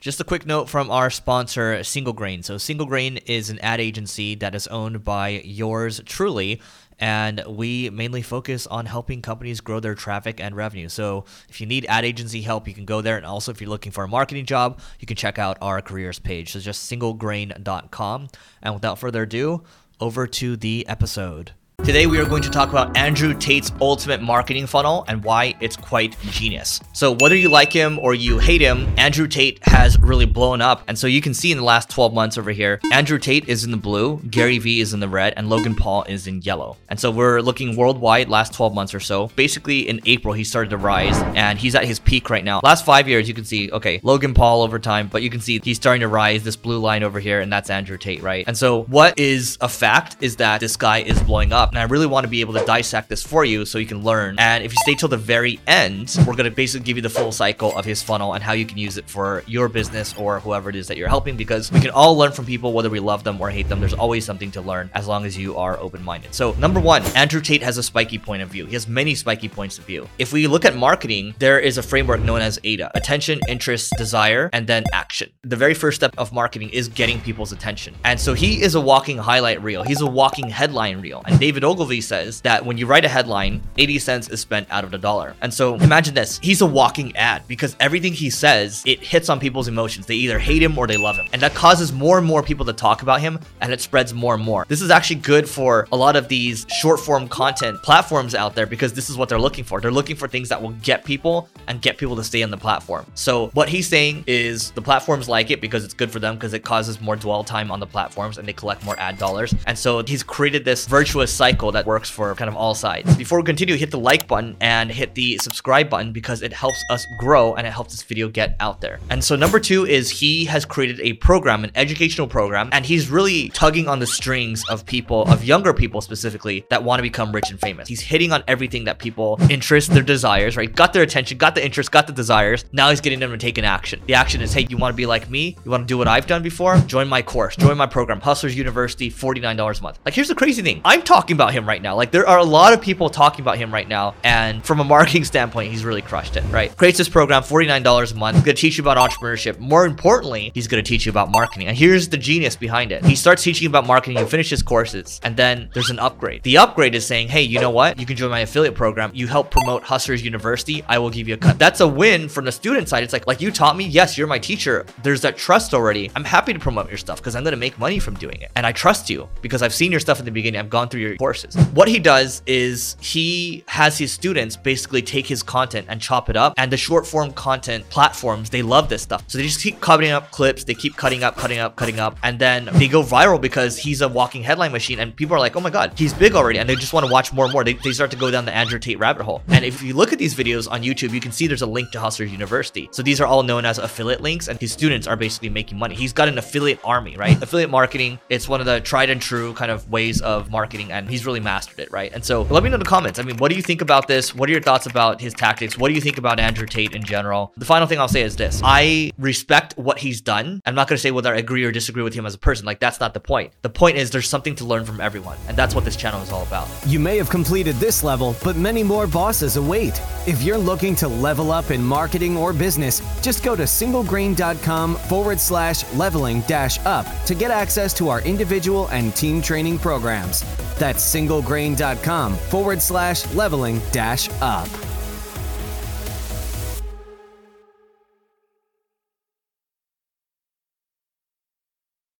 Just a quick note from our sponsor, Single Grain. So, Single Grain is an ad agency that is owned by yours truly and we mainly focus on helping companies grow their traffic and revenue. So if you need ad agency help, you can go there. And also, if you're looking for a marketing job, you can check out our careers page. So just singlegrain.com. And without further ado, over to the episode. Today, we are going to talk about Andrew Tate's ultimate marketing funnel and why it's quite genius. So, whether you like him or you hate him, Andrew Tate has really blown up. And so, you can see in the last 12 months over here, Andrew Tate is in the blue, Gary Vee is in the red, and Logan Paul is in yellow. And so, we're looking worldwide last 12 months or so. Basically, in April, he started to rise and he's at his peak right now. Last five years, you can see, okay, Logan Paul over time, but you can see he's starting to rise, this blue line over here, and that's Andrew Tate, right? And so, what is a fact is that this guy is blowing up. And I really want to be able to dissect this for you so you can learn. And if you stay till the very end, we're going to basically give you the full cycle of his funnel and how you can use it for your business or whoever it is that you're helping because we can all learn from people whether we love them or hate them. There's always something to learn as long as you are open minded. So, number one, Andrew Tate has a spiky point of view. He has many spiky points of view. If we look at marketing, there is a framework known as AIDA attention, interest, desire, and then action. The very first step of marketing is getting people's attention. And so he is a walking highlight reel, he's a walking headline reel. And David Ogilvy says that when you write a headline, 80 cents is spent out of the dollar. And so imagine this he's a walking ad because everything he says, it hits on people's emotions. They either hate him or they love him. And that causes more and more people to talk about him and it spreads more and more. This is actually good for a lot of these short form content platforms out there because this is what they're looking for. They're looking for things that will get people and get people to stay on the platform. So what he's saying is the platforms like it because it's good for them because it causes more dwell time on the platforms and they collect more ad dollars. And so he's created this virtuous cycle that works for kind of all sides. Before we continue, hit the like button and hit the subscribe button because it helps us grow and it helps this video get out there. And so number two is he has created a program, an educational program, and he's really tugging on the strings of people, of younger people specifically, that want to become rich and famous. He's hitting on everything that people interest, their desires, right? Got their attention, got the interest, got the desires. Now he's getting them to take an action. The action is, hey, you want to be like me? You want to do what I've done before? Join my course, join my program, Hustlers University, $49 a month. Like, here's the crazy thing. I'm talking about him right now. Like, there are a lot of people talking about him right now. And from a marketing standpoint, he's really crushed it, right? Creates this program, $49 a month. Gonna teach you about entrepreneurship. More importantly, he's gonna teach you about marketing. And here's the genius behind it. He starts teaching about marketing and finishes courses. And then there's an upgrade. The upgrade is saying, hey, you know what? You can join my affiliate program. You help promote Hustlers University. I will give you a cut. That's a win from the student side. It's like, like you taught me. Yes, you're my teacher. There's that trust already. I'm happy to promote your stuff because I'm gonna make money from doing it. And I trust you because I've seen your stuff in the beginning. I've gone through your courses. What he does is he has his students basically take his content and chop it up. And the short form content platforms, they love this stuff. So they just keep cutting up clips, they keep cutting up, cutting up, cutting up, and then they go viral because he's a walking headline machine. And people are like, oh my God, he's big already. And they just want to watch more and more. They, they start to go down the Andrew Tate rabbit hole. And if you look at these videos on YouTube, you can see there's a link to Hustlers University. So these are all known as affiliate links, and his students are basically making money. He's got an affiliate army, right? Affiliate marketing, it's one of the tried and true kind of ways of marketing, and he's really mastered it, right? And so let me know in the comments. I mean, what do you think about this? What are your thoughts about his tactics? What do you think about Andrew Tate in general? The final thing I'll say is this I respect what he's done. I'm not going to say whether I agree or disagree with him as a person. Like, that's not the point. The point is there's something to learn from everyone, and that's what this channel is all about. You may have completed this level, but many more bosses await. If you're looking to level up in marketing or business, just go to singlegrain.com forward slash leveling dash up to get access to our individual and team training programs. That's singlegrain.com forward slash leveling dash up.